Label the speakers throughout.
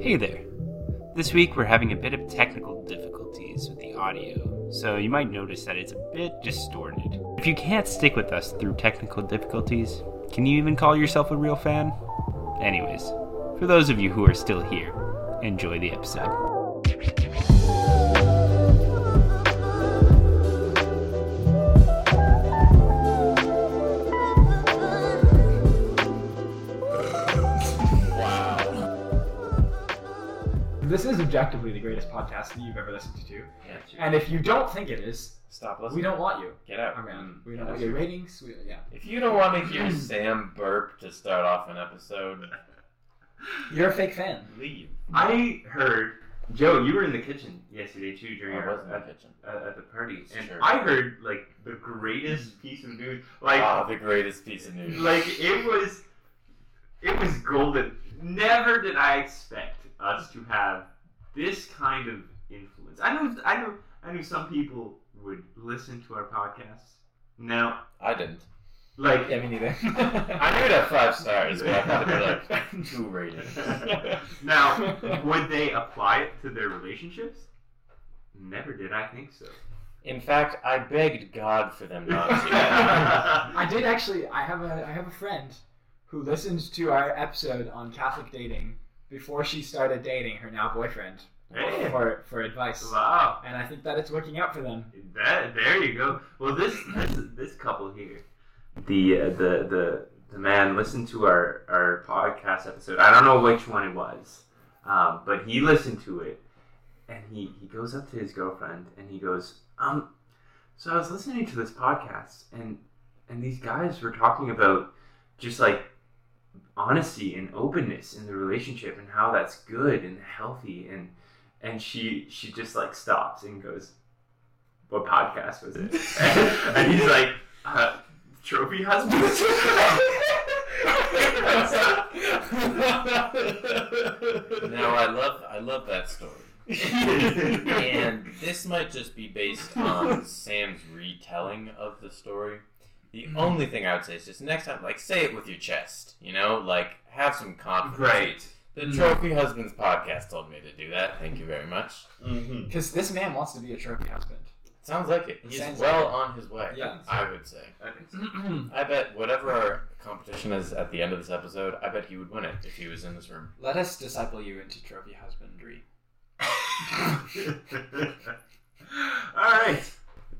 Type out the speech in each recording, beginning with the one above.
Speaker 1: Hey there. This week we're having a bit of technical difficulties with the audio, so you might notice that it's a bit distorted. If you can't stick with us through technical difficulties, can you even call yourself a real fan? Anyways, for those of you who are still here, enjoy the episode.
Speaker 2: This is objectively the greatest podcast that you've ever listened to.
Speaker 3: Yeah,
Speaker 2: And if you don't think it is,
Speaker 3: stop listening.
Speaker 2: we don't want you
Speaker 3: get out.
Speaker 2: around. Mm.
Speaker 3: We
Speaker 2: don't want your ratings. We, yeah.
Speaker 3: If you don't want to hear Sam burp to start off an episode,
Speaker 2: You're a fake fan.
Speaker 3: leave.
Speaker 4: I heard Joe, you were in the kitchen yesterday too during
Speaker 3: I
Speaker 4: our
Speaker 3: was in the
Speaker 4: at,
Speaker 3: kitchen.
Speaker 4: at, at the party,
Speaker 3: It's
Speaker 4: and
Speaker 3: true.
Speaker 4: I heard like the greatest piece of news. Like,
Speaker 3: Ah, the greatest piece of news.
Speaker 4: like it was, it was golden. Never did I expect us to have this kind of influence. I know, I know, I knew some people would listen to our podcasts. Now,
Speaker 3: I didn't.
Speaker 4: like,
Speaker 2: Yeah, me neither.
Speaker 3: I knew it had five stars, but I thought it'd be like two ratings.
Speaker 4: now, would they apply it to their relationships? Never did I think so.
Speaker 3: In fact, I begged God for them not to.
Speaker 2: I did actually. I have a. I have a friend who listened to our episode on Catholic dating before she started dating her now boyfriend for for advice.
Speaker 4: Wow.
Speaker 2: And I think that it's working out for them.
Speaker 4: That there you go. Well, this this this couple here, the uh, the the the man listened to our our podcast episode. I don't know which one it was, um, but he listened to it, and he he goes up to his girlfriend and he goes, um, so I was listening to this podcast and and these guys were talking about just like honesty and openness in the relationship and how that's good and healthy and and she she just like stops and goes what podcast was it? and he's like, uh, Trophy Husband.
Speaker 3: now I love I love that story. and this might just be based on Sam's retelling of the story. The only thing I would say is just next time, like, say it with your chest, you know, like, have some confidence.
Speaker 4: right.
Speaker 3: The Trophy Husbands podcast told me to do that. Thank you very much.
Speaker 4: Mm-hmm.
Speaker 2: Because this man wants to be a trophy husband.
Speaker 3: Sounds like it. He's
Speaker 2: Sounds
Speaker 3: well
Speaker 2: like
Speaker 3: on his way.
Speaker 2: Yeah.
Speaker 3: I would say.
Speaker 4: I so.
Speaker 3: I bet whatever our competition is at the end of this episode, I bet he would win it if he was in this room.
Speaker 2: Let us disciple you into trophy husbandry.
Speaker 4: All right.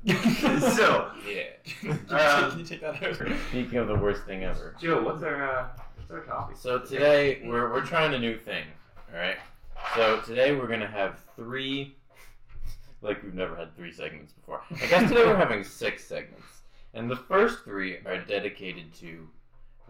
Speaker 4: So,
Speaker 3: Yeah.
Speaker 4: Um,
Speaker 2: Can you take that out?
Speaker 3: Speaking of the worst thing ever.
Speaker 4: Joe, what's our uh, what's our topic?
Speaker 3: So today we're we're trying a new thing. All right. So today we're gonna have three. Like we've never had three segments before. I guess today we're having six segments, and the first three are dedicated to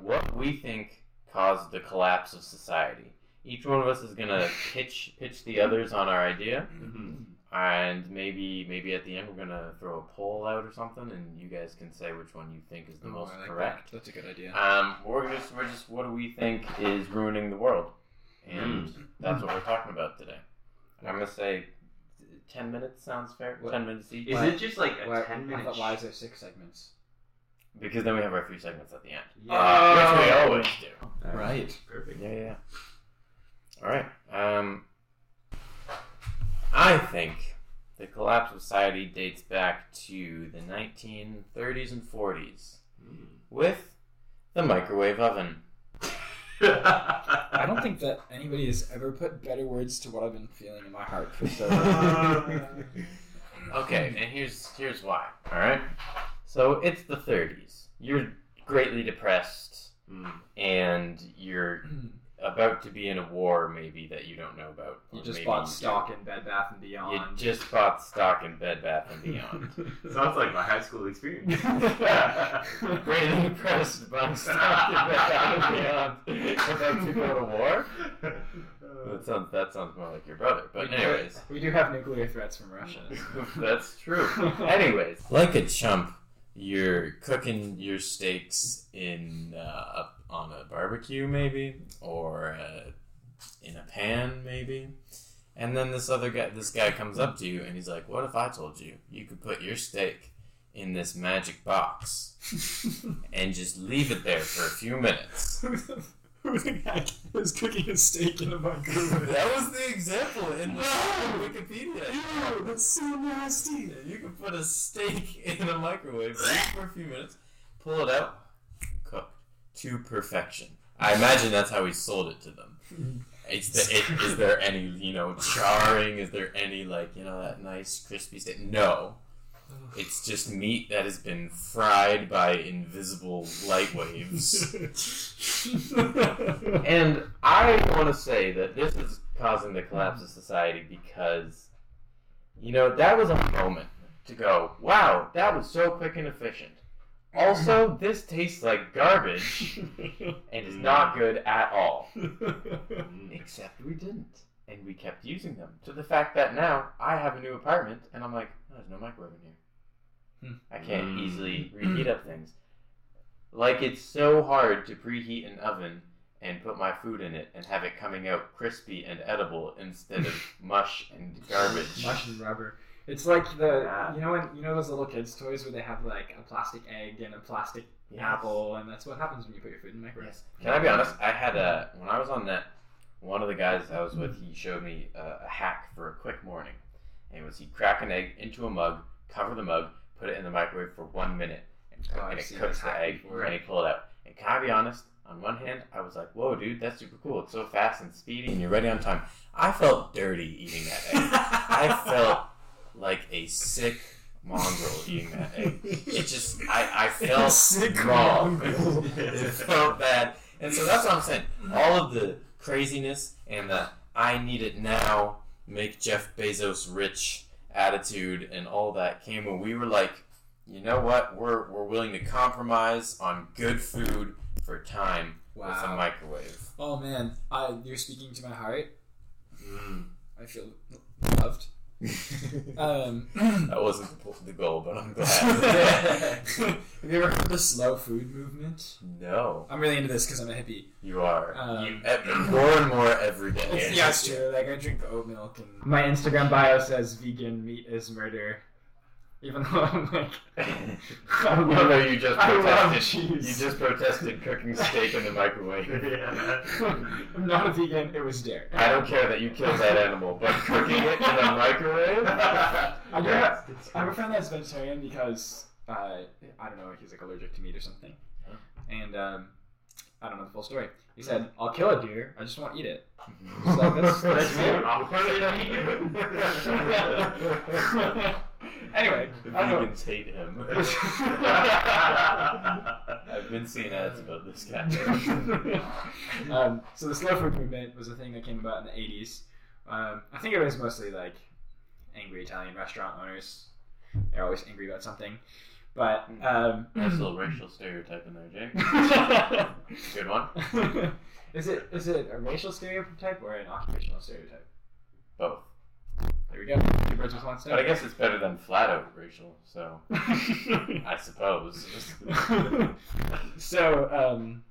Speaker 3: what we think caused the collapse of society. Each one of us is gonna pitch pitch the others on our idea,
Speaker 4: Mhm.
Speaker 3: And maybe maybe at the end we're gonna throw a poll out or something, and you guys can say which one you think is the most correct.
Speaker 2: That's a good idea.
Speaker 3: Um, we're just we're just what do we think is ruining the world, and
Speaker 4: Mm.
Speaker 3: that's what we're talking about today. And I'm gonna say ten minutes sounds fair.
Speaker 2: What-
Speaker 3: Ten minutes each,
Speaker 4: Is
Speaker 2: Why-
Speaker 4: it just like a
Speaker 2: Why,
Speaker 4: ten
Speaker 2: I
Speaker 4: minute?
Speaker 2: thought, why is there six segments?
Speaker 3: because then we have our three segments at the end,
Speaker 4: Yeah.
Speaker 3: which we always do.
Speaker 2: Right.
Speaker 4: Perfect.
Speaker 3: Yeah, yeah. All right. Um, I think the collapse of society dates back to the 1930s and 40s
Speaker 4: Mm.
Speaker 3: with the microwave oven.
Speaker 2: I don't think that anybody has ever put better words to what I've been feeling in my heart for so long.
Speaker 3: Okay, and here's here's why. All right. So it's the 30s. You're greatly depressed,
Speaker 4: Mm.
Speaker 3: and you're about to be in a war, maybe that you don't know about.
Speaker 2: You just bought
Speaker 3: you
Speaker 2: stock in Bed Bath and. Beyond.
Speaker 3: You just bought stock in Bed Bath and Beyond.
Speaker 4: Sounds like my high school experience.
Speaker 3: greatly depressed, buying stock in Bed Bath and Beyond, about to go to war. That sounds that sounds more like your brother. But
Speaker 2: We do-
Speaker 3: anyways.
Speaker 2: we do have nuclear threats from Russia.
Speaker 3: That's true. Anyways, like a chump, you're cooking your steaks in uh, up on a barbecue, maybe, or uh, in a pan, maybe. And then this other guy, this guy comes up to you and he's like, "What if I told you you could put your steak in this magic box and just leave it there for a few minutes,
Speaker 2: who the heck is cooking a steak in a microwave?
Speaker 3: That was the example in the Wikipedia.
Speaker 2: Ew, that's so nasty.
Speaker 3: You can put a steak in a microwave for a few minutes, pull it out, to perfection. I imagine that's how he sold it to them. Is, the, it, is there any, you know, charring? Is there any, like, you know, that nice crispy steak? No. It's just meat that has been fried by invisible light waves. and I want to say that this is causing the collapse of society because, you know, that was a moment to go, wow, that was so quick and efficient. Also, this tastes like garbage and is not good at all. Except we didn't. And we kept using them to the fact that now I have a new apartment and I'm like, oh, there's no microwave in here.
Speaker 2: Hmm.
Speaker 3: I can't
Speaker 4: Mm.
Speaker 3: easily reheat up things. Like it's so hard to preheat an oven and put my food in it and have it coming out crispy and edible instead of mush and garbage.
Speaker 2: Mush and rubber. It's like the
Speaker 4: Yeah.
Speaker 2: you know when you know those little kids' toys where they have like a plastic egg and a plastic
Speaker 3: Yes.
Speaker 2: apple, and that's what happens when you put your food in the microwave.
Speaker 3: Yes. Can I be honest? I had a when I was on net. One of the guys I was with, he showed me a, a hack for a quick morning. And it was he'd crack an egg into a mug, cover the mug, put it in the microwave for one minute, and,
Speaker 2: Oh,
Speaker 3: and it cooks the egg,
Speaker 2: before.
Speaker 3: and he pull it out. And can I be honest? On one hand, I was like, "Whoa, dude, that's super cool! It's so fast and speedy, and you're ready on time." I felt dirty eating that egg. I felt like a sick mongrel eating that egg. It just, I, I felt
Speaker 2: Sick
Speaker 3: wrong.
Speaker 2: mongrel.
Speaker 3: it felt bad. And so that's what I'm saying. All of the craziness and the I need it now, make Jeff Bezos rich attitude and all that came when we were like, you know what? We're, we're willing to compromise on good food for time with a microwave.
Speaker 2: Oh man, I, you're speaking to my heart.
Speaker 3: Mm.
Speaker 2: I feel loved. Um,
Speaker 3: That wasn't the, the goal, but I'm glad.
Speaker 2: have you ever heard of the slow food movement?
Speaker 3: no,
Speaker 2: I'm really into this because I'm a hippie.
Speaker 3: you are.
Speaker 2: Um,
Speaker 3: you, ev- more and more every day.
Speaker 2: It's, yeah, it's true. Like I drink oat milk, and my Instagram bio says vegan meat is murder. Even though I'm like, I
Speaker 3: No,
Speaker 2: love,
Speaker 3: no, you just
Speaker 2: I love
Speaker 3: protested. You just protested cooking steak in the microwave.
Speaker 2: yeah, I'm not a vegan. It was dare.
Speaker 3: I don't care that you killed that animal, but cooking it in a microwave?
Speaker 2: I I have a friend that's vegetarian because uh, I don't know he's like allergic to meat or something, and um, I don't know the full story. He said, "I'll kill a deer. I just won't eat it." Like, that's, that's. Anyway,
Speaker 3: The
Speaker 2: I don't know.
Speaker 3: vegans hate him. I've been seeing ads about this guy.
Speaker 2: um, so the slow food movement was a thing that came about in the 80s. Um, I think it was mostly like angry Italian restaurant owners. They're always angry about something. But um,
Speaker 3: Nice little racial stereotype in there, Jake. Good one.
Speaker 2: is it is it a racial stereotype or an occupational stereotype?
Speaker 3: Both.
Speaker 2: There we go. Two birds with one stone.
Speaker 3: But I guess it's better than flat out racial, so I suppose.
Speaker 2: so um,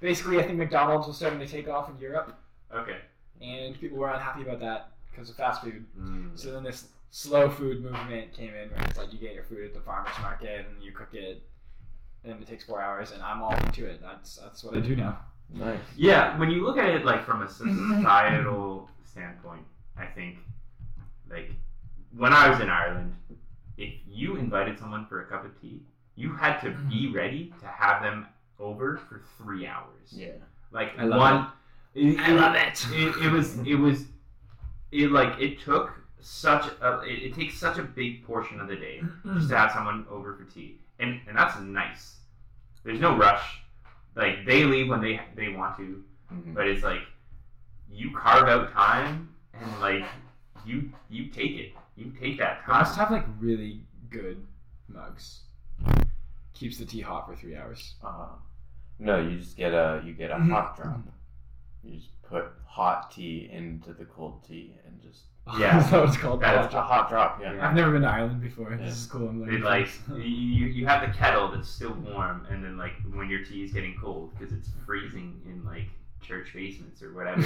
Speaker 2: basically, I think McDonald's was starting to take off in Europe,
Speaker 4: okay.
Speaker 2: and people were unhappy about that because of fast food.
Speaker 4: Mm.
Speaker 2: So then this slow food movement came in, where it's like you get your food at the farmer's market and you cook it, and it takes four hours, and I'm all into it. That's that's what I do now.
Speaker 3: Nice.
Speaker 4: Yeah, when you look at it like from a societal standpoint, I think like when I was in Ireland, if you invited someone for a cup of tea, you had to be ready to have them over for three hours.
Speaker 3: Yeah.
Speaker 4: Like
Speaker 2: I love
Speaker 4: one, it.
Speaker 2: I love it.
Speaker 4: It, it was it was it like it took such a it, it takes such a big portion of the day just to have someone over for tea, and and that's nice. There's no rush. Like they leave when they they want to,
Speaker 3: Mhm.
Speaker 4: but it's like you carve out time and like you you take it. You take that
Speaker 2: I must have like really good mugs. Keeps the tea hot for three hours.
Speaker 3: Uh, no, you just get a you get a
Speaker 2: Mhm.
Speaker 3: hot drop. You just put hot tea into the cold tea and just
Speaker 4: Yeah.
Speaker 2: Is that what it's called?
Speaker 4: That's
Speaker 3: a hot drop. Yeah.
Speaker 4: Yeah.
Speaker 2: I've never been to Ireland before.
Speaker 3: Yeah.
Speaker 2: This is cool. I'm
Speaker 4: It like you, you have the kettle that's still warm, and then like when your tea is getting cold because it's freezing in like church basements or whatever,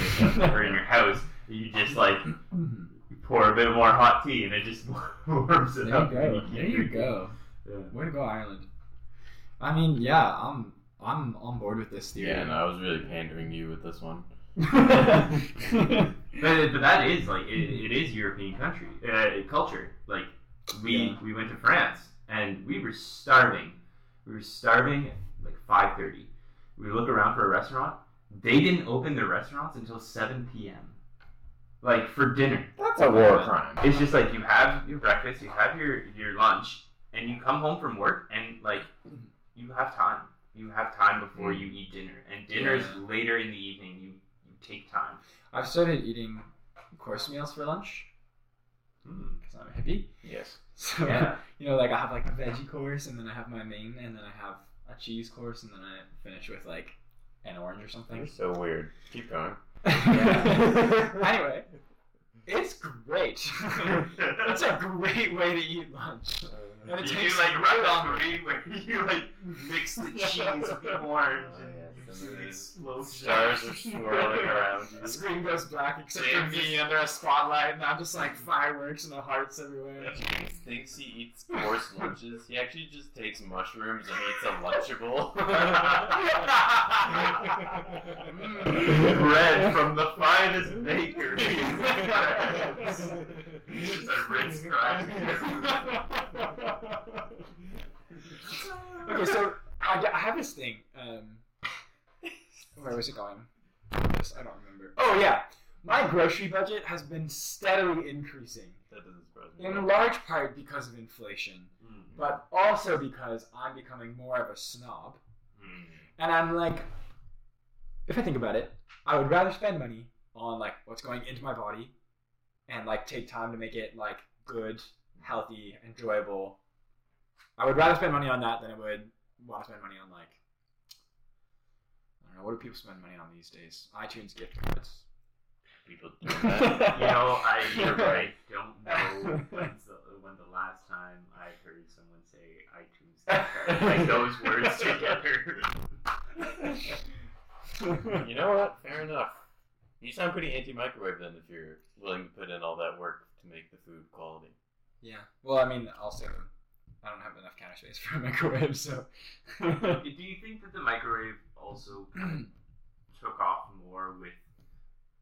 Speaker 4: or in your house, you just like pour a bit more hot tea, and it just warms it
Speaker 2: There you
Speaker 4: up.
Speaker 2: go.
Speaker 4: and
Speaker 2: There you
Speaker 4: drinking.
Speaker 2: go.
Speaker 4: Yeah.
Speaker 2: Way to go, Ireland. I mean, yeah, I'm I'm on board with this theory.
Speaker 3: Yeah, no, I was really pandering to you with this one.
Speaker 4: But, but that is like it, it is European country uh, culture. Like we
Speaker 2: Yeah.
Speaker 4: we went to France and we were starving. We were starving at like five thirty. We look around for a restaurant. They didn't open their restaurants until seven p.m. Like for dinner.
Speaker 3: That's a war crime.
Speaker 4: It's just like you have your breakfast, you have your your lunch, and you come home from work and like you have time. You have time before you eat dinner, and dinner is
Speaker 2: Yeah.
Speaker 4: later in the evening. You you take time.
Speaker 2: I've started eating course meals for lunch
Speaker 4: Hmm.
Speaker 2: because I'm a hippie.
Speaker 3: Yes.
Speaker 2: So
Speaker 4: Yeah.
Speaker 2: you know, like I have like a veggie course, and then I have my main, and then I have a cheese course, and then I finish with like an orange or
Speaker 3: You're
Speaker 2: something.
Speaker 3: so weird. Keep going.
Speaker 2: anyway, it's great. it's a great way to eat lunch. And it
Speaker 4: you
Speaker 2: takes
Speaker 4: do like
Speaker 2: real long.
Speaker 4: ratatouille where you like mix the cheese with the orange
Speaker 3: Oh,
Speaker 4: and
Speaker 3: yes,
Speaker 4: do
Speaker 3: and
Speaker 4: these
Speaker 3: the Stars are swirling around
Speaker 2: The screen goes black except for me under a spotlight, and I'm just like fireworks and the hearts everywhere.
Speaker 3: James thinks he eats course lunches. He actually just takes mushrooms and eats a Lunchable.
Speaker 4: Bread from the finest bakery. Just a Ritz crack.
Speaker 2: okay, so I, I have this thing. Um, where was it going? Yes, I don't remember. Oh yeah, my grocery budget has been steadily increasing,
Speaker 3: That doesn't surprise me.
Speaker 2: in large part because of inflation,
Speaker 4: Mm.
Speaker 2: but also because I'm becoming more of a snob.
Speaker 4: Mm.
Speaker 2: And I'm like, if I think about it, I would rather spend money on like what's going into my body, and like take time to make it like good, healthy, enjoyable. I would rather spend money on that than I would want to spend money on like don't know what do people spend money on these days? iTunes gift cards.
Speaker 3: People do that.
Speaker 4: You know, I you're right. Don't know when's the, when the last time I heard someone say iTunes gift card. like those words together.
Speaker 3: You know what? Fair enough. You sound pretty anti-microwave then, if you're willing to put in all that work to make the food quality.
Speaker 2: Yeah. Well, I mean, also I don't have enough counter space for a microwave, so.
Speaker 4: Do you think that the microwave also took off more with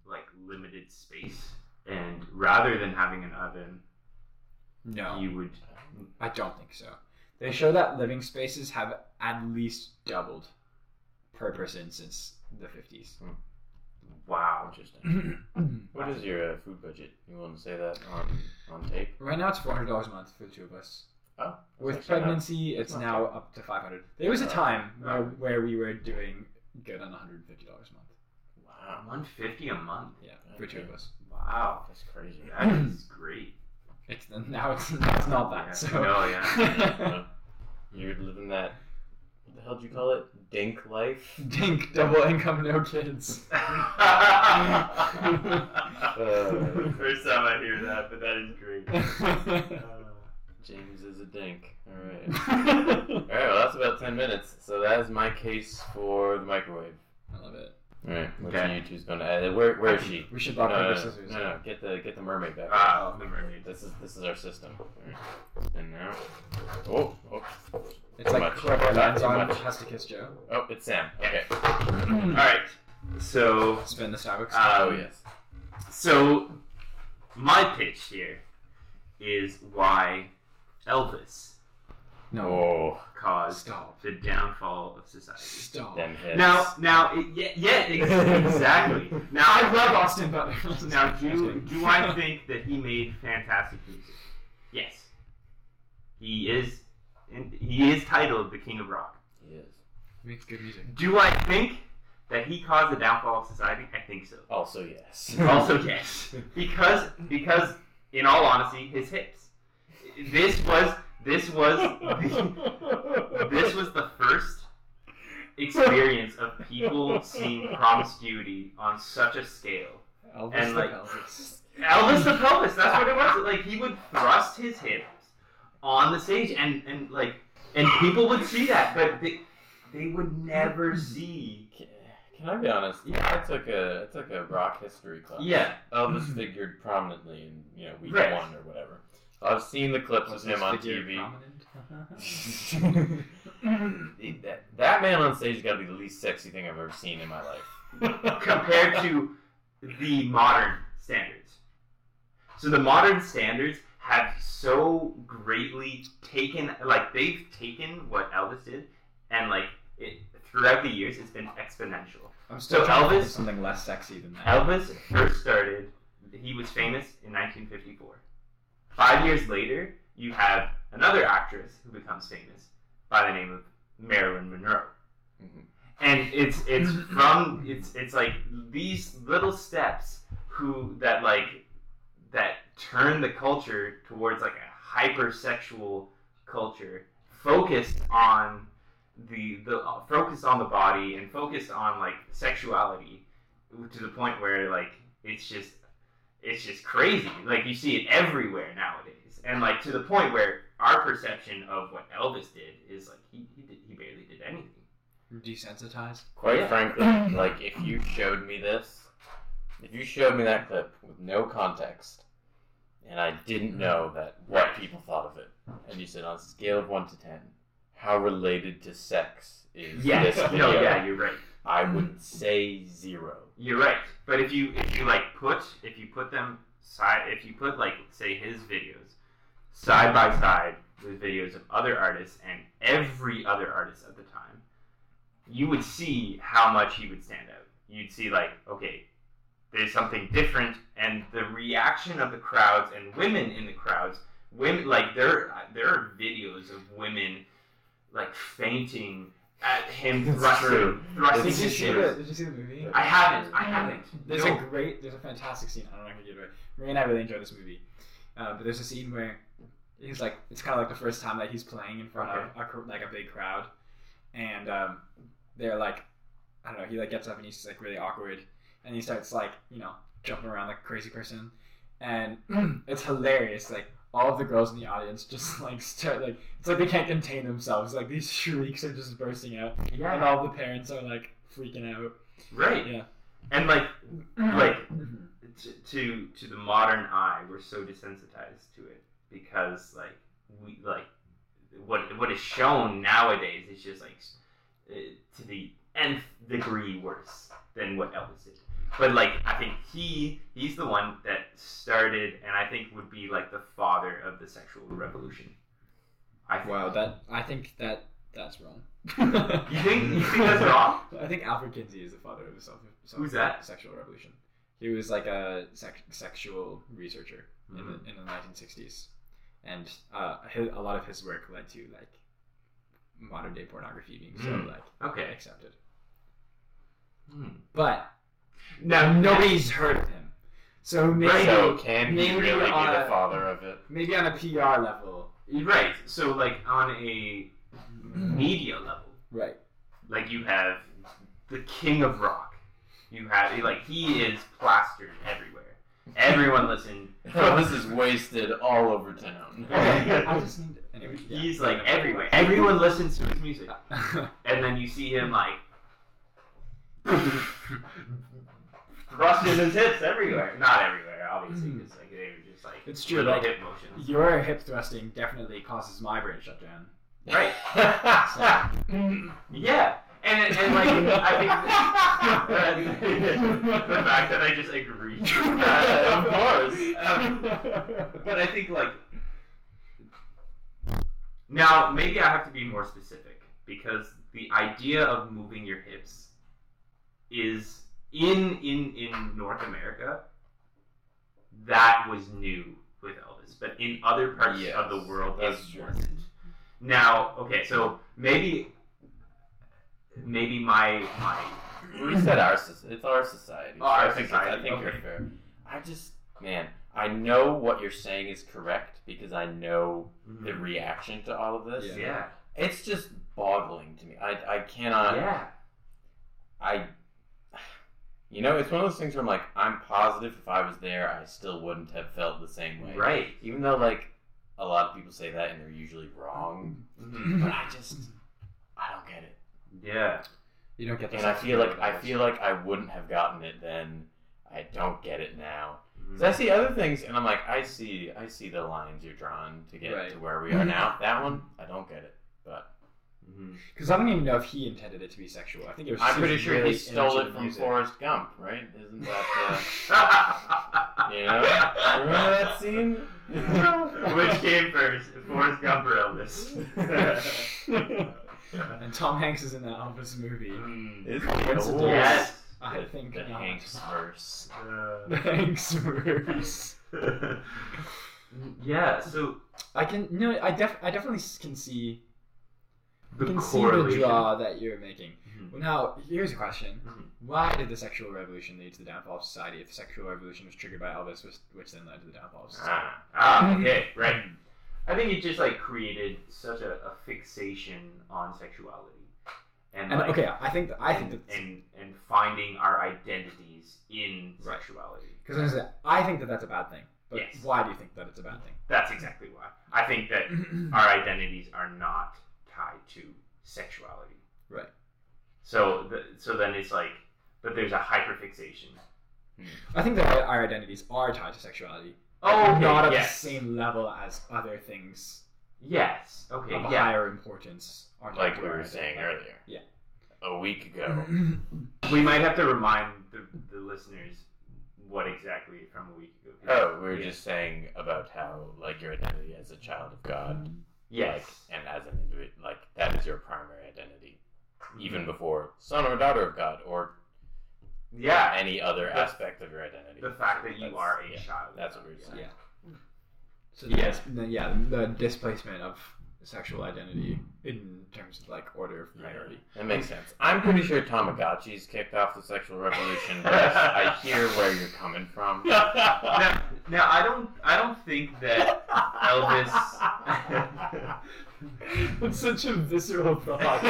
Speaker 4: like limited space, and rather than having an oven,
Speaker 2: no.
Speaker 4: you would
Speaker 2: I don't think so. They show that living spaces have at least doubled per person since the 50s.
Speaker 4: wow.
Speaker 3: Interesting. What is your uh, food budget? You want to say that on on tape?
Speaker 2: right now, it's $400 a month for the two of us.
Speaker 3: Oh,
Speaker 2: With
Speaker 3: actually not-
Speaker 2: pregnancy, it's
Speaker 3: not
Speaker 2: now up to 500 There was a uh, time uh. where,
Speaker 4: Oh.
Speaker 2: where we were doing good on $150 a month.
Speaker 3: Wow,
Speaker 4: One fifty a month.
Speaker 2: Yeah, for two of us.
Speaker 4: Wow,
Speaker 3: that's crazy.
Speaker 4: that is great.
Speaker 2: It's now it's, it's not that.
Speaker 4: Yeah,
Speaker 2: So
Speaker 4: no,
Speaker 3: Yeah. You're living that. What the hell do you call it? Dink life.
Speaker 2: Dink, double income, no kids.
Speaker 4: Uh, first time I hear that, but that is great.
Speaker 3: James is a dink. All right. All right. Well, that's about ten minutes. So that is my case for the microwave.
Speaker 2: I love it.
Speaker 3: All right. Which
Speaker 4: Okay.
Speaker 3: you two's going to add? Where Where is she?
Speaker 2: We should
Speaker 3: No,
Speaker 2: rock,
Speaker 3: no,
Speaker 2: paper,
Speaker 3: no,
Speaker 2: scissors.
Speaker 3: no, no. Get the get the mermaid back.
Speaker 4: Ah, the mermaid.
Speaker 3: This is this is our system. All right. And now. Oh, oh,
Speaker 2: It's
Speaker 3: Too
Speaker 2: like
Speaker 3: much.
Speaker 2: whoever lands
Speaker 3: too
Speaker 2: on
Speaker 3: much.
Speaker 2: has to kiss Joe.
Speaker 3: oh! It's Sam. Okay.
Speaker 4: All right. So,
Speaker 2: Spin the Starbucks.
Speaker 4: Uh,
Speaker 3: oh yes.
Speaker 4: so my pitch here is why Elvis
Speaker 2: no.
Speaker 3: Oh,
Speaker 4: caused
Speaker 2: Stop.
Speaker 4: the downfall of society.
Speaker 2: Stop.
Speaker 3: them hits.
Speaker 4: Now, now, it, yeah, yeah, ex- exactly. Now,
Speaker 2: I love Austin Butler.
Speaker 4: Now, do do I think that he made fantastic music? Yes. He is, and he is titled the King of Rock.
Speaker 3: He is.
Speaker 2: He makes good music?
Speaker 4: Do I think that he caused the downfall of society? I think so.
Speaker 3: Also yes.
Speaker 4: Also, yes, because because in all honesty, his hips. This was this was the, this was the first experience of people seeing promiscuity on such a scale.
Speaker 2: Elvis
Speaker 4: And,
Speaker 2: the
Speaker 4: like-
Speaker 2: Elvis.
Speaker 4: Elvis the pelvis. That's what it was. Like he would thrust his hips on the stage, and and like and people would see that, but they they would never hmm. see.
Speaker 3: Can, can I be honest? Yeah, I took a I took a rock history class.
Speaker 4: Yeah.
Speaker 3: Elvis hmm. figured prominently in you know week
Speaker 4: Right.
Speaker 3: one or whatever. I've seen the clips
Speaker 2: Was
Speaker 3: of him on TV. that, that man on stage has got to be the least sexy thing I've ever seen in my life.
Speaker 4: compared to the modern standards. So the modern standards have so greatly taken, like they've taken what Elvis did, and like it throughout the years, it's been exponential.
Speaker 2: I'm still
Speaker 4: So
Speaker 2: trying to
Speaker 4: Elvis-
Speaker 2: something less sexy than that.
Speaker 4: Elvis first started, he was famous in 1954. Five years later, you have another actress who becomes famous by the name of Marilyn Monroe.
Speaker 3: Mhm.
Speaker 4: And it's it's from it's it's like these little steps who that like that turn the culture towards like a hypersexual culture focused on the the uh, focused on the body and focused on like sexuality to the point where like it's just it's just crazy like you see it everywhere nowadays and like to the point where our perception of what Elvis did is like he he, did, he barely did anything
Speaker 2: Desensitized.
Speaker 3: Quite
Speaker 4: Yeah.
Speaker 3: frankly, like if you showed me this, if you showed me that clip with no context, and I didn't know that what
Speaker 4: Right.
Speaker 3: people thought of it, and you said on a scale of one to ten, how related to sex is
Speaker 4: yeah
Speaker 3: this video?
Speaker 4: no yeah you're right
Speaker 3: I would say zero.
Speaker 4: You're right, but if you if you like put if you put them side if you put like say his videos side by side with videos of other artists and every other artist at the time, you would see how much he would stand out. You'd see like okay, there's something different, and the reaction of the crowds and women in the crowds, women like there there are videos of women like fainting at him
Speaker 3: It's
Speaker 4: thrusting
Speaker 3: true.
Speaker 4: thrusting
Speaker 3: It's
Speaker 2: Did you
Speaker 4: his
Speaker 2: see the
Speaker 4: shoes.
Speaker 2: Did you see the movie?
Speaker 4: I haven't. I haven't.
Speaker 2: There's
Speaker 4: No.
Speaker 2: a great, there's a fantastic scene. I don't know if I can give it away. Marie and I really enjoy this movie, uh, but there's a scene where he's like, it's kind of like the first time that he's playing in front of a, cr- like a big crowd, and um, they're like, I don't know, he like gets up and he's like really awkward, and he starts like you know jumping around like a crazy person, and it's hilarious. Like all of the girls in the audience just like start like it's like they can't contain themselves. Like these shrieks are just bursting out, and all the parents are like freaking out.
Speaker 4: Right.
Speaker 2: Yeah.
Speaker 4: And like like
Speaker 2: Mhm.
Speaker 4: to, to to the modern eye, we're so desensitized to it because like we like what what is shown nowadays is just like uh, to the nth degree worse than what Elvis did. But like I think he he's the one that started and I think would be like the father of the sexual revolution. I think.
Speaker 2: Wow, that I think that that's wrong.
Speaker 4: You think you think that's wrong?
Speaker 2: I think Alfred Kinsey is the father of the self, self
Speaker 4: Who's that?
Speaker 2: sexual revolution. He was like a sex, sexual researcher in
Speaker 4: Mhm.
Speaker 2: the in the 1960s, and uh, his, a lot of his work led to like modern day pornography being so
Speaker 4: Mm.
Speaker 2: like
Speaker 4: Okay.
Speaker 2: accepted.
Speaker 4: Hmm.
Speaker 2: But
Speaker 4: Now
Speaker 2: nobody's heard of him, so maybe
Speaker 3: so can he
Speaker 2: maybe
Speaker 3: really be
Speaker 2: on
Speaker 3: the
Speaker 2: a-
Speaker 3: father of it?
Speaker 2: maybe on a PR level,
Speaker 4: Right. So like on a media level,
Speaker 2: right?
Speaker 4: like you have the king of rock. You have like he is plastered everywhere. Everyone listen.
Speaker 3: Oh, this is wasted all over town.
Speaker 2: I just need anyway. yeah.
Speaker 4: He's like everywhere. Everyone listens to his music, and then you see him like thrusting his hips everywhere. Not everywhere, obviously, because like they were just like
Speaker 2: It's true,
Speaker 4: little
Speaker 2: like-
Speaker 4: hip motions.
Speaker 2: Your hip thrusting definitely causes my brain shutdown.
Speaker 4: Right. Yeah, and and like I think the fact that I just agree.
Speaker 3: of course.
Speaker 4: Um, but I think like now maybe I have to be more specific because the idea of moving your hips is in in in North America that was new with Elvis, but in other parts
Speaker 3: Yes,
Speaker 4: of the world it
Speaker 3: true.
Speaker 4: wasn't. Now, okay, so maybe maybe my my
Speaker 3: we said our it's our society.
Speaker 4: Oh, our
Speaker 3: I think
Speaker 4: society,
Speaker 3: I think you're fair. I just man, I know what you're saying is correct because I know the reaction to all of this.
Speaker 4: Mm-hmm. yeah
Speaker 3: It's just boggling to me. I I cannot.
Speaker 4: yeah.
Speaker 3: You know, it's one of those things where I'm like, I'm positive if I was there, I still wouldn't have felt the same way.
Speaker 4: right
Speaker 3: Even though, like, a lot of people say that and they're usually wrong.
Speaker 4: Mhm.
Speaker 3: But I just, I don't get it.
Speaker 4: yeah
Speaker 2: You don't get the
Speaker 3: And I feel like I feel like I wouldn't have gotten it then. I don't get it now. So I see other things, and I'm like, I see, I see the lines you're drawing to get
Speaker 2: Right.
Speaker 3: to where we are now. That one, I don't get it, but.
Speaker 2: Because I don't even know if he intended it to be sexual. I think it was.
Speaker 3: I'm pretty sure
Speaker 2: really
Speaker 3: he stole it from
Speaker 2: music.
Speaker 3: Forrest Gump, right? Isn't that, uh, you know, remember that scene?
Speaker 4: Which came first, Forrest Gump or Elvis?
Speaker 2: And Tom Hanks is in that Elvis movie.
Speaker 4: Mm.
Speaker 3: Is
Speaker 2: What's
Speaker 3: it?
Speaker 4: Yes.
Speaker 2: I
Speaker 3: The-
Speaker 2: think
Speaker 3: the
Speaker 2: not.
Speaker 3: Hanks verse.
Speaker 2: The Hanks verse.
Speaker 4: yeah, so
Speaker 2: I can no, I def I definitely can see
Speaker 4: the
Speaker 2: can see the draw that you're making.
Speaker 4: Mhm.
Speaker 2: Well, now here's a question:
Speaker 4: Mhm.
Speaker 2: Why did the sexual revolution lead to the downfall of society? If the sexual revolution was triggered by Elvis, which, which then led to the downfall of society?
Speaker 4: Ah, ah, okay, right. I think it just like created such a, a fixation on sexuality, and,
Speaker 2: And
Speaker 4: like,
Speaker 2: okay, I think that, I think
Speaker 4: and,
Speaker 2: that
Speaker 4: and and finding our identities in
Speaker 2: Right.
Speaker 4: sexuality.
Speaker 2: because I think that that's a bad thing. But
Speaker 4: Yes.
Speaker 2: why do you think that it's a bad thing?
Speaker 4: That's exactly why. I think that our identities are not tied to sexuality.
Speaker 2: Right.
Speaker 4: So, the, so then it's like, but there's a hyperfixation. Hmm.
Speaker 2: I think that our, our identities are tied to sexuality.
Speaker 4: Oh, okay,
Speaker 2: not at
Speaker 4: yes.
Speaker 2: the same level as other things
Speaker 4: Yes. Okay.
Speaker 2: of
Speaker 4: Yeah.
Speaker 2: higher importance. Are tied
Speaker 3: Like we
Speaker 2: our
Speaker 3: were saying
Speaker 2: identity.
Speaker 3: earlier.
Speaker 2: Yeah.
Speaker 3: A week ago.
Speaker 4: We might have to remind the, the listeners what exactly from a week ago.
Speaker 3: Oh, we were
Speaker 4: Yeah.
Speaker 3: just saying about how, like, your identity as a child of God, mm-hmm.
Speaker 4: Yes.
Speaker 3: like, and as an individual, like, that is your primary identity, even before son or daughter of God, or
Speaker 4: Yeah.
Speaker 3: any other
Speaker 4: The-
Speaker 3: aspect of your identity.
Speaker 4: The fact that you are a
Speaker 3: yeah,
Speaker 4: child.
Speaker 3: That's what we're saying.
Speaker 2: Yeah. So
Speaker 4: Yeah.
Speaker 2: yes, the, yeah, the displacement of sexual identity in terms of like order of priority.
Speaker 3: That makes sense. I'm pretty sure Tamagotchis kicked off the sexual revolution, but I, I hear where you're coming from.
Speaker 4: now, now I don't I don't think that Elvis
Speaker 2: That's such a visceral thought.
Speaker 4: no,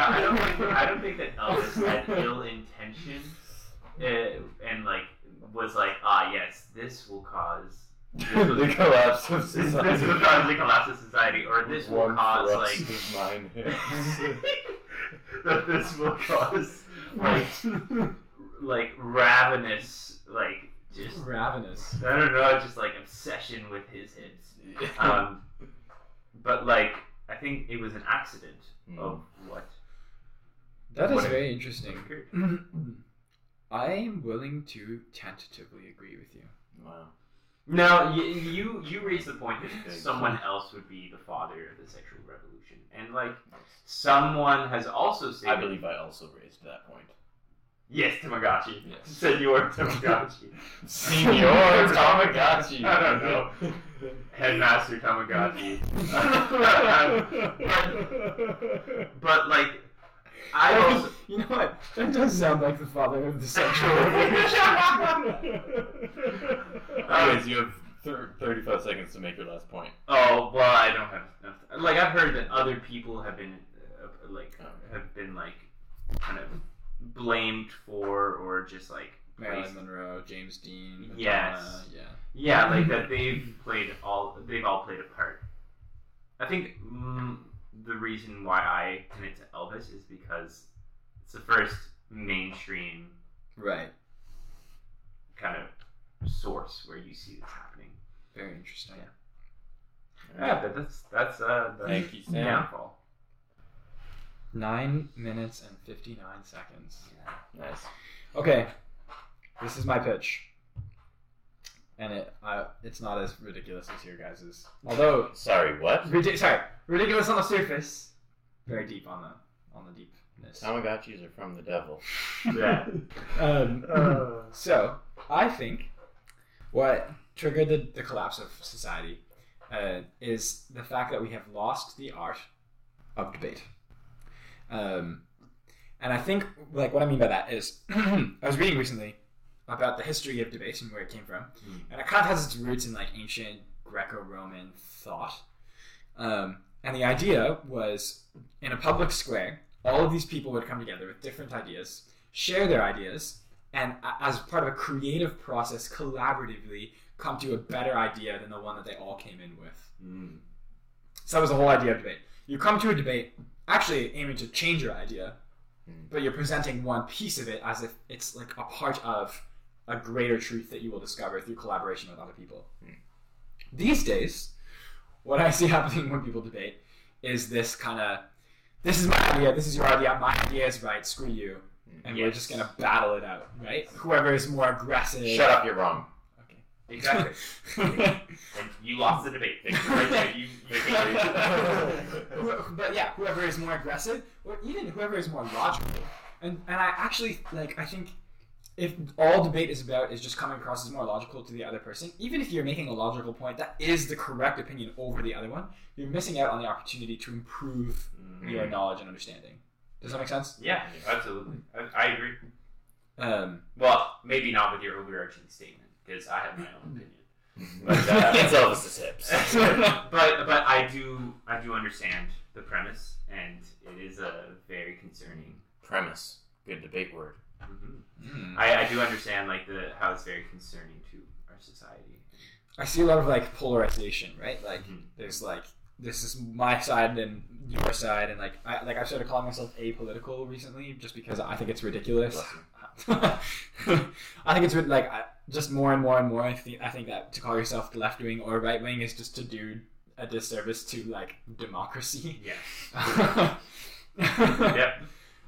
Speaker 4: I don't think I don't think that Elvis had ill intention uh, and like was like ah yes this will cause this will,
Speaker 3: the collapse of
Speaker 4: this, this
Speaker 3: society.
Speaker 4: will cause the collapse of society or this will
Speaker 3: One
Speaker 4: cause like
Speaker 3: of mine
Speaker 4: that this will cause like like ravenous like just
Speaker 2: Ravenous.
Speaker 4: I don't know just like obsession with his hits. Um, but like I think it was an accident of what
Speaker 2: That is
Speaker 4: What-
Speaker 2: very interesting. I am willing to tentatively agree with you.
Speaker 3: wow.
Speaker 4: No, you you, you raised the point that someone else would be the father of the sexual revolution, and like someone has also said,
Speaker 3: I believe I also raised that point.
Speaker 4: yes, Tamagotchi,
Speaker 3: Yes.
Speaker 4: Senor Tamagotchi,
Speaker 3: Senor Tamagotchi.
Speaker 4: I don't know. Headmaster Tamagotchi. but like, I also
Speaker 2: you know what? That does sound like the father of the sexual revolution.
Speaker 3: Anyways, you have thir- 35 seconds to make your last point.
Speaker 4: Oh well, I don't have enough. Like I've heard that other people have been uh, like have been like kind of blamed for or just like
Speaker 2: Marilyn
Speaker 4: placed-
Speaker 2: Monroe, James Dean.
Speaker 4: Yes.
Speaker 2: Yeah.
Speaker 4: yeah, like that they've played all they've all played a part. I think mm, the reason why I connect to Elvis is because it's the first mainstream
Speaker 2: Right.
Speaker 4: kind of source where you see this happening.
Speaker 2: Very interesting.
Speaker 4: Yeah, but that's that's uh the
Speaker 3: Thank you, Sam.
Speaker 4: downfall.
Speaker 2: Nine minutes and fifty-nine seconds.
Speaker 3: Nice.
Speaker 2: Okay, this is my pitch, and it uh, it's not as ridiculous as your guys's. Although,
Speaker 3: Sorry, what?
Speaker 2: ridi- sorry, ridiculous on the surface, very deep on the on the deepness.
Speaker 3: Tamagotchis are from the devil.
Speaker 4: Yeah.
Speaker 2: Um,
Speaker 4: Uh,
Speaker 2: so I think what triggered the, the collapse of society uh, is the fact that we have lost the art of debate. Um, and I think, like, what I mean by that is, I was reading recently about the history of debate and where it came from, and it kind of has its roots in like ancient Greco-Roman thought. Um, and the idea was, in a public square, all of these people would come together with different ideas, share their ideas, and as part of a creative process, collaboratively come to a better idea than the one that they all came in with.
Speaker 4: mm.
Speaker 2: So that was the whole idea of debate. You come to a debate actually aiming to change your idea,
Speaker 3: Hmm.
Speaker 2: but you're presenting one piece of it as if it's like a part of a greater truth that you will discover through collaboration with other people.
Speaker 3: Hmm.
Speaker 2: These days, what I see happening when people debate is this kind of this is my idea, this is your idea, my idea is right, screw you. And we're just gonna battle it out, right? Whoever is more aggressive.
Speaker 3: Shut up, you're wrong. Okay.
Speaker 4: Exactly. and you lost the debate. Thank you. Right. You, you
Speaker 2: but yeah, whoever is more aggressive, or even whoever is more logical. And and I actually like I think if all debate is about is just coming across as more logical to the other person, even if you're making a logical point that is the correct opinion over the other one, you're missing out on the opportunity to improve your knowledge and understanding. Does that make sense?
Speaker 4: yeah, absolutely. I, I agree.
Speaker 2: Um,
Speaker 4: Well, maybe not with your overarching statement because I have my own opinion. But, uh,
Speaker 3: It's Elvis the tips.
Speaker 4: but but I do I do understand the premise, and it is a very concerning.
Speaker 3: Premise. Good debate word.
Speaker 4: Mhm. I, I do understand like the how it's very concerning to our society.
Speaker 2: I see a lot of like polarization, right? Like
Speaker 4: Mhm.
Speaker 2: there's like this is my side and your side, and like I like I've started calling myself apolitical recently, just because I think it's ridiculous. I think it's like I, just more and more and more. I think I think that to call yourself the left wing or right wing is just to do a disservice to like democracy.
Speaker 4: Yes. Yep.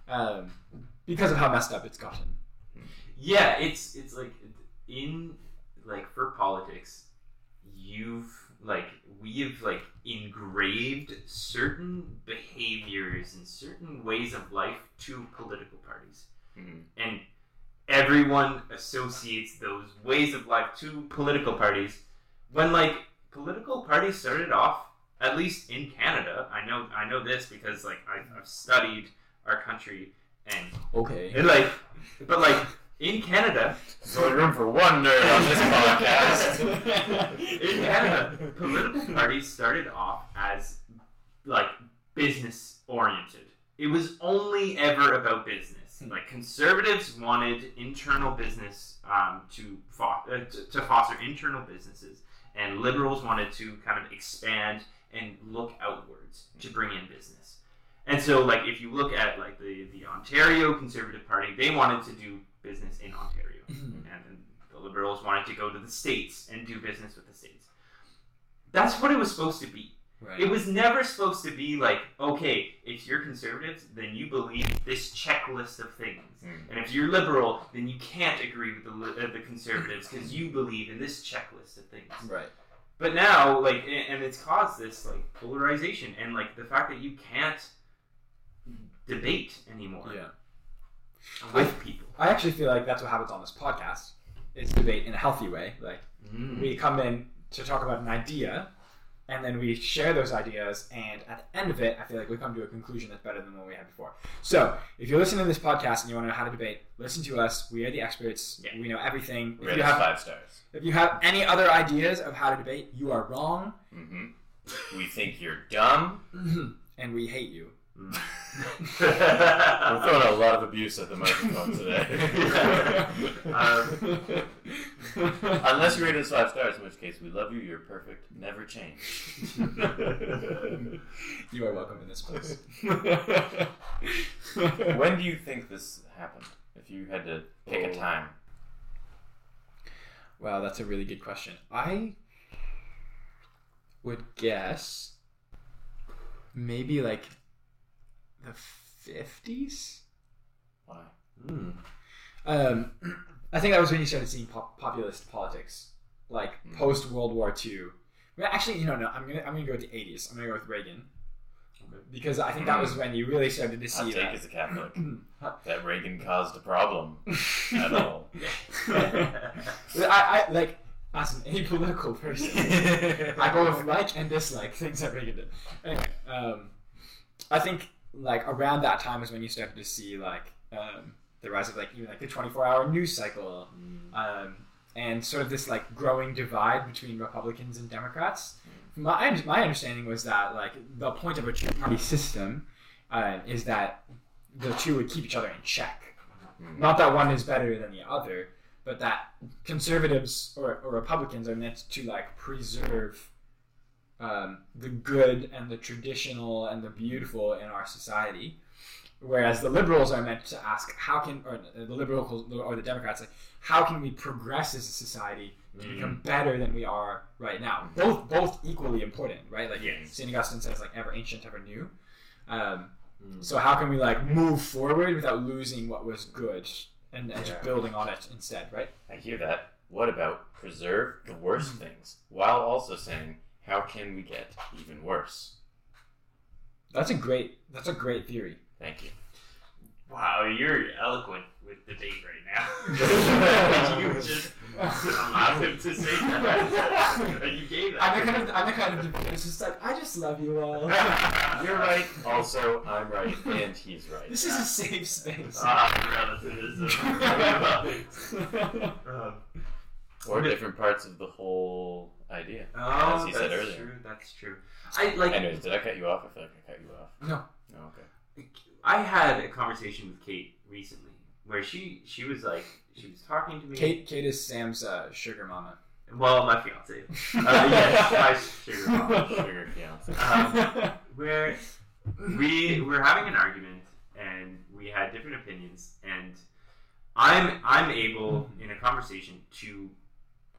Speaker 2: Um, because of how messed up it's gotten.
Speaker 4: Yeah, it's it's like in like for politics, you've like we've like engraved certain behaviors and certain ways of life to political parties.
Speaker 3: Mhm.
Speaker 4: And everyone associates those ways of life to political parties when like political parties started off at least in Canada I know I know this because like I, I've studied our country and
Speaker 2: Okay.
Speaker 4: and, like but like in Canada
Speaker 3: There's only room for one nerd on this podcast.
Speaker 4: in Canada political parties started off as like business oriented it was only ever about business like conservatives wanted internal business um, to, fo- uh, to to foster internal businesses and liberals wanted to kind of expand and look outwards to bring in business and so like if you look at like the the ontario conservative party they wanted to do business in ontario and then the liberals wanted to go to the states and do business with the states that's what it was supposed to be
Speaker 2: Right.
Speaker 4: it was never supposed to be like, okay, if you're conservative, then you believe this checklist of things,
Speaker 3: Mm.
Speaker 4: and if you're liberal, then you can't agree with the uh, the conservatives because you believe in this checklist of things.
Speaker 2: right.
Speaker 4: But now, like, and it's caused this like polarization and like the fact that you can't debate anymore
Speaker 2: Yeah.
Speaker 4: with people.
Speaker 2: I actually feel like that's what happens on this podcast. Is debate in a healthy way. Like
Speaker 4: Mm.
Speaker 2: we come in to talk about an idea, and then we share those ideas, and at the end of it, I feel like we come to a conclusion that's better than what we had before. So, if you're listening to this podcast and you want to know how to debate, listen to us. We are the experts.
Speaker 4: Yeah.
Speaker 2: We know everything. If you have
Speaker 3: five stars.
Speaker 2: if you have any other ideas of how to debate, you are wrong,
Speaker 3: hmm We think you're dumb.
Speaker 2: and we hate you.
Speaker 3: We're
Speaker 4: Mm.
Speaker 3: throwing a lot of abuse at the microphone today.
Speaker 4: Um,
Speaker 3: Unless you rate us five stars, in which case we love you. You're perfect. Never change.
Speaker 2: you are welcome in this place.
Speaker 3: when do you think this happened? If you had to pick
Speaker 2: Oh.
Speaker 3: a time.
Speaker 2: Wow, that's a really good question. I would guess maybe like the 50s?
Speaker 3: Why?
Speaker 4: Mm.
Speaker 2: Um, I think that was when you started seeing pop- populist politics, like
Speaker 3: Mhm.
Speaker 2: post World War II. Actually, you know, no, I'm gonna I'm gonna go with the 80s. I'm gonna go with Reagan because I think that was when you really started to see
Speaker 3: take
Speaker 2: that.
Speaker 3: as a Catholic. That Reagan caused a problem at all.
Speaker 2: I, I like as an apolitical person. I both like and dislike things that Reagan did. Anyway, um, I think like around that time is when you started to see like um, the rise of like even like the 24 hour news cycle um, and sort of this like growing divide between Republicans and Democrats. My my understanding was that like the point of a two party system uh, is that the two would keep each other in check.
Speaker 3: Mhm.
Speaker 2: Not that one is better than the other, but that conservatives or, or Republicans are meant to like preserve um, the good and the traditional and the beautiful in our society, Whereas the liberals are meant to ask, how can, or the liberals or the Democrats, like, how can we progress as a society to become better than we are right now? Both, both equally important, right? Like
Speaker 4: Yes.
Speaker 2: Saint Augustine says, like ever ancient, ever new. Um,
Speaker 3: Mm.
Speaker 2: so how can we like move forward without losing what was good and, and
Speaker 3: Yeah.
Speaker 2: just building on it instead, right?
Speaker 3: I hear that. What about preserve the worst things while also saying how can we get even worse?
Speaker 2: That's a great, that's a great theory.
Speaker 3: Thank you.
Speaker 4: Wow, you're eloquent with debate right now. you just allowed him to say that. you gave that.
Speaker 2: I'm the kind of, I'm the kind of debate. It's just like I just love you all.
Speaker 3: You're right. Also, I'm right, and he's right.
Speaker 2: This is a safe space.
Speaker 4: Ah, relativism. Um,
Speaker 3: Or different parts of the whole idea.
Speaker 4: oh,
Speaker 3: As he said
Speaker 4: that's
Speaker 3: earlier.
Speaker 4: true. That's true. I like.
Speaker 3: Anyways, did I cut you off? I feel like I cut you off.
Speaker 2: No.
Speaker 3: No, okay.
Speaker 4: I had a conversation with Kate recently where she she was like she was talking to me.
Speaker 2: Kate, Kate is Sam's uh, sugar mama.
Speaker 4: Well, my fiance. Uh, yes, my sugar mama.
Speaker 3: Sugar fiance.
Speaker 4: Um, where we were having an argument and we had different opinions and I'm I'm able in a conversation to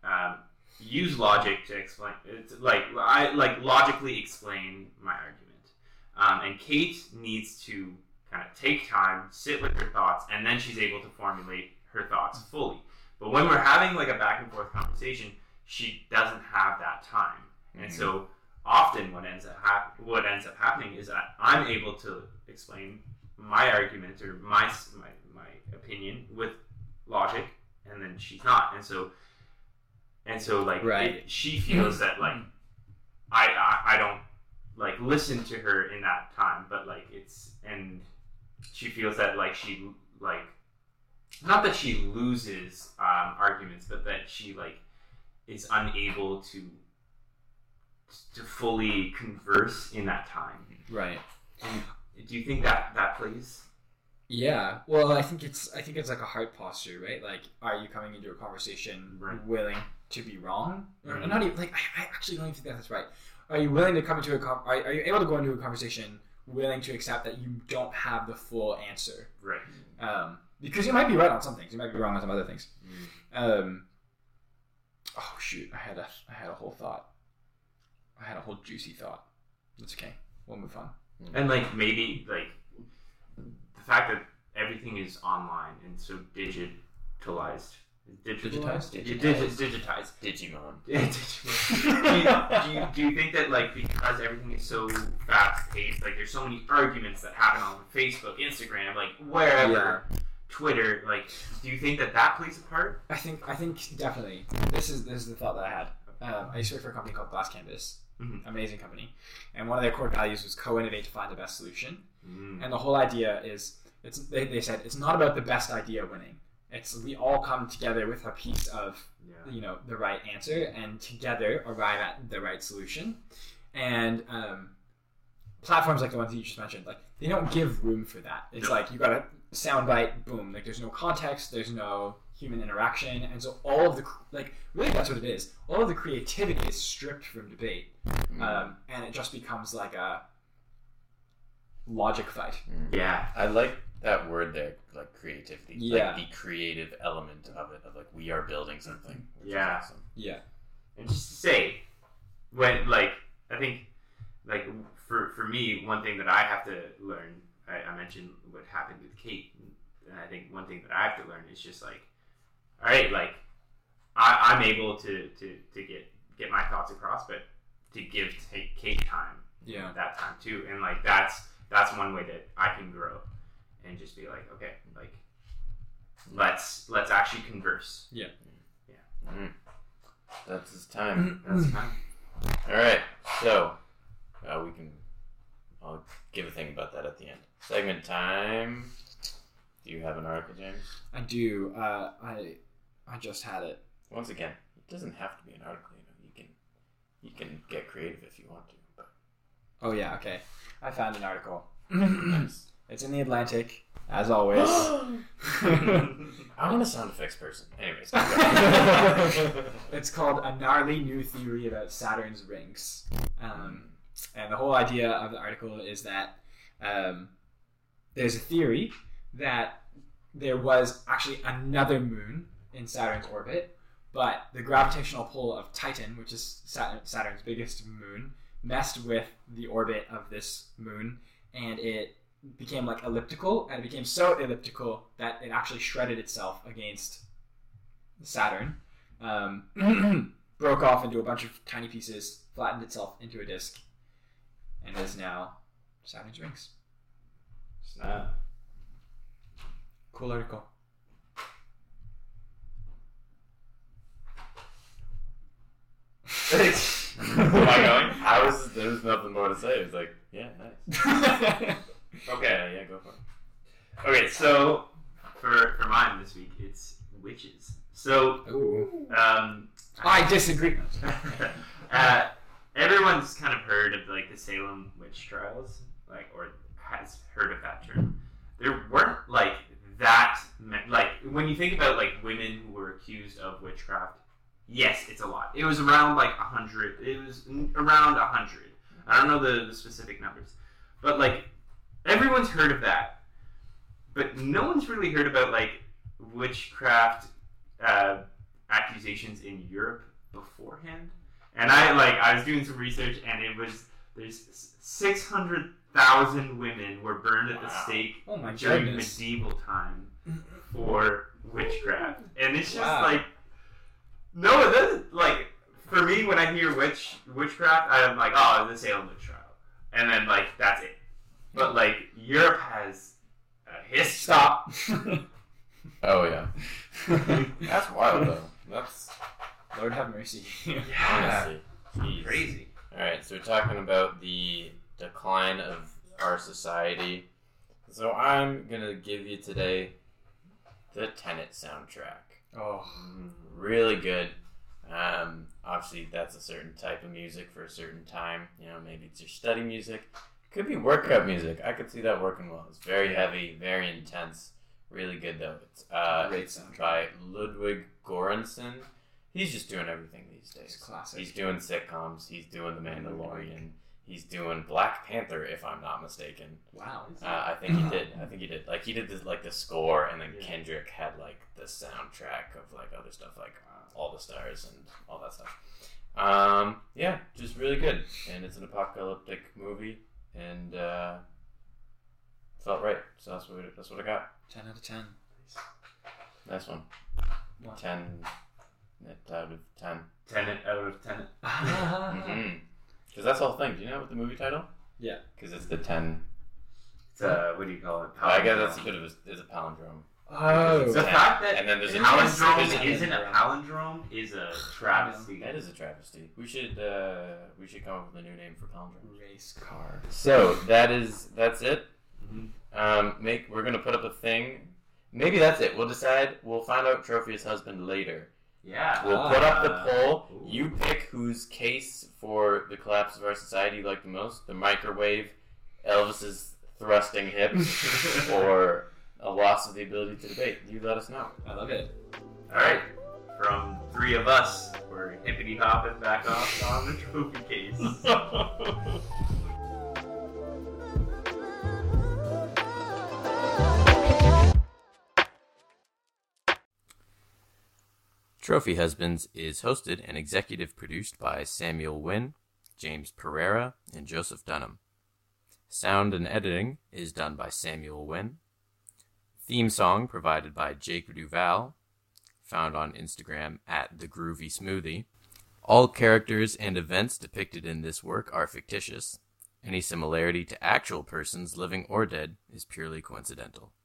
Speaker 4: um, use logic to explain it's like I like logically explain my argument. Um, and Kate needs to kind of take time sit with her thoughts and then she's able to formulate her thoughts fully. But when we're having like a back and forth conversation she doesn't have that time. And
Speaker 3: Mhm.
Speaker 4: so often what ends up hap- what ends up happening is that I'm able to explain my argument or my my, my opinion with logic, and then she's not, and so and so like
Speaker 2: Right.
Speaker 4: it- she feels that like I, I I don't like listen to her in that time, but like it's and she feels that like she like not that she loses um, arguments, but that she like is unable to to fully converse in that time.
Speaker 2: right.
Speaker 4: Do you think that that plays?
Speaker 2: Yeah. Well, I think it's I think it's like a heart posture, right? Like, are you coming into a conversation
Speaker 4: Right.
Speaker 2: willing to be wrong? Or
Speaker 4: Mhm.
Speaker 2: not even like I, I actually don't even think that's right. Are you willing to come into a are, are you able to go into a conversation willing to accept that you don't have the full answer?
Speaker 4: Right.
Speaker 2: Um, because you might be right on some things, you might be wrong on some other things. Um, oh shoot, I had a I had a whole thought. I had a whole juicy thought. That's okay. We'll move on.
Speaker 4: And like maybe like the fact that everything is online and so digitalized.
Speaker 2: Digitized?
Speaker 4: Yeah, digi- digitized.
Speaker 3: Digimon.
Speaker 4: do, you, do, you, do you think that like because everything is so fast paced, like there's so many arguments that happen on Facebook, Instagram, like wherever, Twitter, like do you think that that plays a part?
Speaker 2: I think I think definitely this is this is the thought that I had. Um, I used to work for a company called Glass Canvas,
Speaker 4: Mhm.
Speaker 2: amazing company, and one of their core values was co-innovate to find the best solution.
Speaker 4: Mm.
Speaker 2: And the whole idea is it's they, they said it's not about the best idea winning. It's we all come together with a piece of
Speaker 4: Yeah.
Speaker 2: you know the right answer and together arrive at the right solution. And um, platforms like the ones that you just mentioned, like they don't give room for that. It's
Speaker 4: No.
Speaker 2: like you got a soundbite, boom. Like there's no context, there's no human interaction, and so all of the like really that's what it is. All of the creativity is stripped from debate, um, and it just becomes like a logic fight.
Speaker 4: Yeah.
Speaker 3: I like that word there, like creativity.
Speaker 2: Yeah.
Speaker 3: Like the creative element of it, of like we are building something. Which
Speaker 4: Yeah.
Speaker 3: Is awesome.
Speaker 2: Yeah.
Speaker 4: and just to say when like i think like for for me one thing that i have to learn i, I mentioned what happened with kate and i think one thing that i have to learn is just like all right like I, i'm able to to to get get my thoughts across but to give take kate time
Speaker 2: Yeah.
Speaker 4: that time too and like that's that's one way that i can grow and just be like okay like let's let's actually converse Yeah,
Speaker 3: Mm. That's his time.
Speaker 4: that's fine
Speaker 3: All right. So uh, we can. I'll give a thing about that at the end. Segment time. Do you have an article, James?
Speaker 2: I do. Uh, I I just had it.
Speaker 3: Once again, it doesn't have to be an article. You know, you can you can get creative if you want to. But
Speaker 2: Oh yeah. Okay. I found an article.
Speaker 3: nice.
Speaker 2: It's in the Atlantic, as always.
Speaker 3: I'm a sound effects person. Anyways.
Speaker 2: it's called a gnarly new theory about Saturn's rings. Um, and the whole idea of the article is that um, there's a theory that there was actually another moon in Saturn's orbit, but the gravitational pull of Titan, which is Saturn's biggest moon, messed with the orbit of this moon, and it became like elliptical, and it became so elliptical that it actually shredded itself against Saturn, um, broke off into a bunch of tiny pieces, flattened itself into a disk, and is now Saturn's rings.
Speaker 4: Snap.
Speaker 2: Cool article.
Speaker 3: Am I going? I was. There was nothing more to say. It was like, yeah, nice. Okay, yeah, go for it.
Speaker 4: Okay, so for for mine this week, it's witches. So
Speaker 2: Ooh.
Speaker 4: um,
Speaker 2: I disagree.
Speaker 4: uh, everyone's kind of heard of like the Salem witch trials, like or has heard of that term. There weren't like that like when you think about like women who were accused of witchcraft. Yes, it's a lot. It was around like a hundred. It was around a hundred. I don't know the, the specific numbers, but like everyone's heard of that, but no one's really heard about like witchcraft uh, accusations in Europe beforehand. And I like I was doing some research, and it was there's six hundred thousand women were burned at the stake
Speaker 2: Oh
Speaker 4: during
Speaker 2: goodness.
Speaker 4: medieval time for witchcraft, and it's just
Speaker 2: Wow.
Speaker 4: like no, it doesn't like for me when I hear witch witchcraft, I'm like oh the Salem witch trial, and then like that's it. But like Europe has a history.
Speaker 2: Stop.
Speaker 3: Oh yeah, that's wild though. That's
Speaker 2: Lord have mercy.
Speaker 3: honestly jeez.
Speaker 4: crazy.
Speaker 3: All right, so we're talking about the decline of our society. So I'm gonna give you today the Tenet soundtrack.
Speaker 2: oh.
Speaker 3: Really good. Um, obviously, that's a certain type of music for a certain time. You know, maybe it's your study music. Could be workout music. I could see that working well. It's very heavy, very intense. Really good though. It's uh,
Speaker 2: Great soundtrack.
Speaker 3: by Ludwig Göransson. He's just doing everything these days.
Speaker 2: It's classic.
Speaker 3: He's doing sitcoms. He's doing The Mandalorian. He's doing Black Panther, if I'm not mistaken.
Speaker 2: Wow.
Speaker 3: Uh, I think he did. I think he did. Like he did this, like the score, and then
Speaker 4: Yeah.
Speaker 3: Kendrick had like the soundtrack of like other stuff, like All the Stars and all that stuff. Um, yeah, just really good, and it's an apocalyptic movie, and uh, felt right. So that's what that's what I got.
Speaker 2: 10 out of 10.
Speaker 3: Nice one.
Speaker 2: What?
Speaker 3: Ten out of ten.
Speaker 4: Tenet out of Tenet.
Speaker 3: Mm-hmm. Because that's the whole thing. Do you know what the movie title?
Speaker 2: Yeah.
Speaker 3: Because it's the ten.
Speaker 4: It's uh, what do you call it?
Speaker 3: I guess that's a bit of a, it's a palindrome.
Speaker 2: Oh.
Speaker 4: The
Speaker 3: Yeah.
Speaker 4: fact that
Speaker 3: And then there's a
Speaker 4: palindrome
Speaker 3: there's a-
Speaker 4: isn't a palindrome is a travesty.
Speaker 3: That is a travesty. We should uh, we should come up with a new name for palindrome.
Speaker 2: Race car.
Speaker 3: So that is that's it.
Speaker 4: Mhm.
Speaker 3: Um, make we're gonna put up a thing. Maybe that's it. We'll decide. We'll find out Trophy's husband later.
Speaker 4: Yeah.
Speaker 3: We'll put up the
Speaker 2: Ah.
Speaker 3: poll.
Speaker 4: Ooh.
Speaker 3: You pick whose case for the collapse of our society you like the most: the microwave, Elvis's thrusting hips, or a loss of the ability to debate. You let us know.
Speaker 2: I love it.
Speaker 4: All right. From three of us, we're hippity hopping back off on the trophy case.
Speaker 3: Trophy Husbands is hosted and executive produced by Samuel Wynn, James Pereira, and Joseph Dunham. Sound and editing is done by Samuel Wynn. Theme song provided by Jake Duval, found on Instagram at The Groovy Smoothie. All characters and events depicted in this work are fictitious. Any similarity to actual persons, living or dead, is purely coincidental.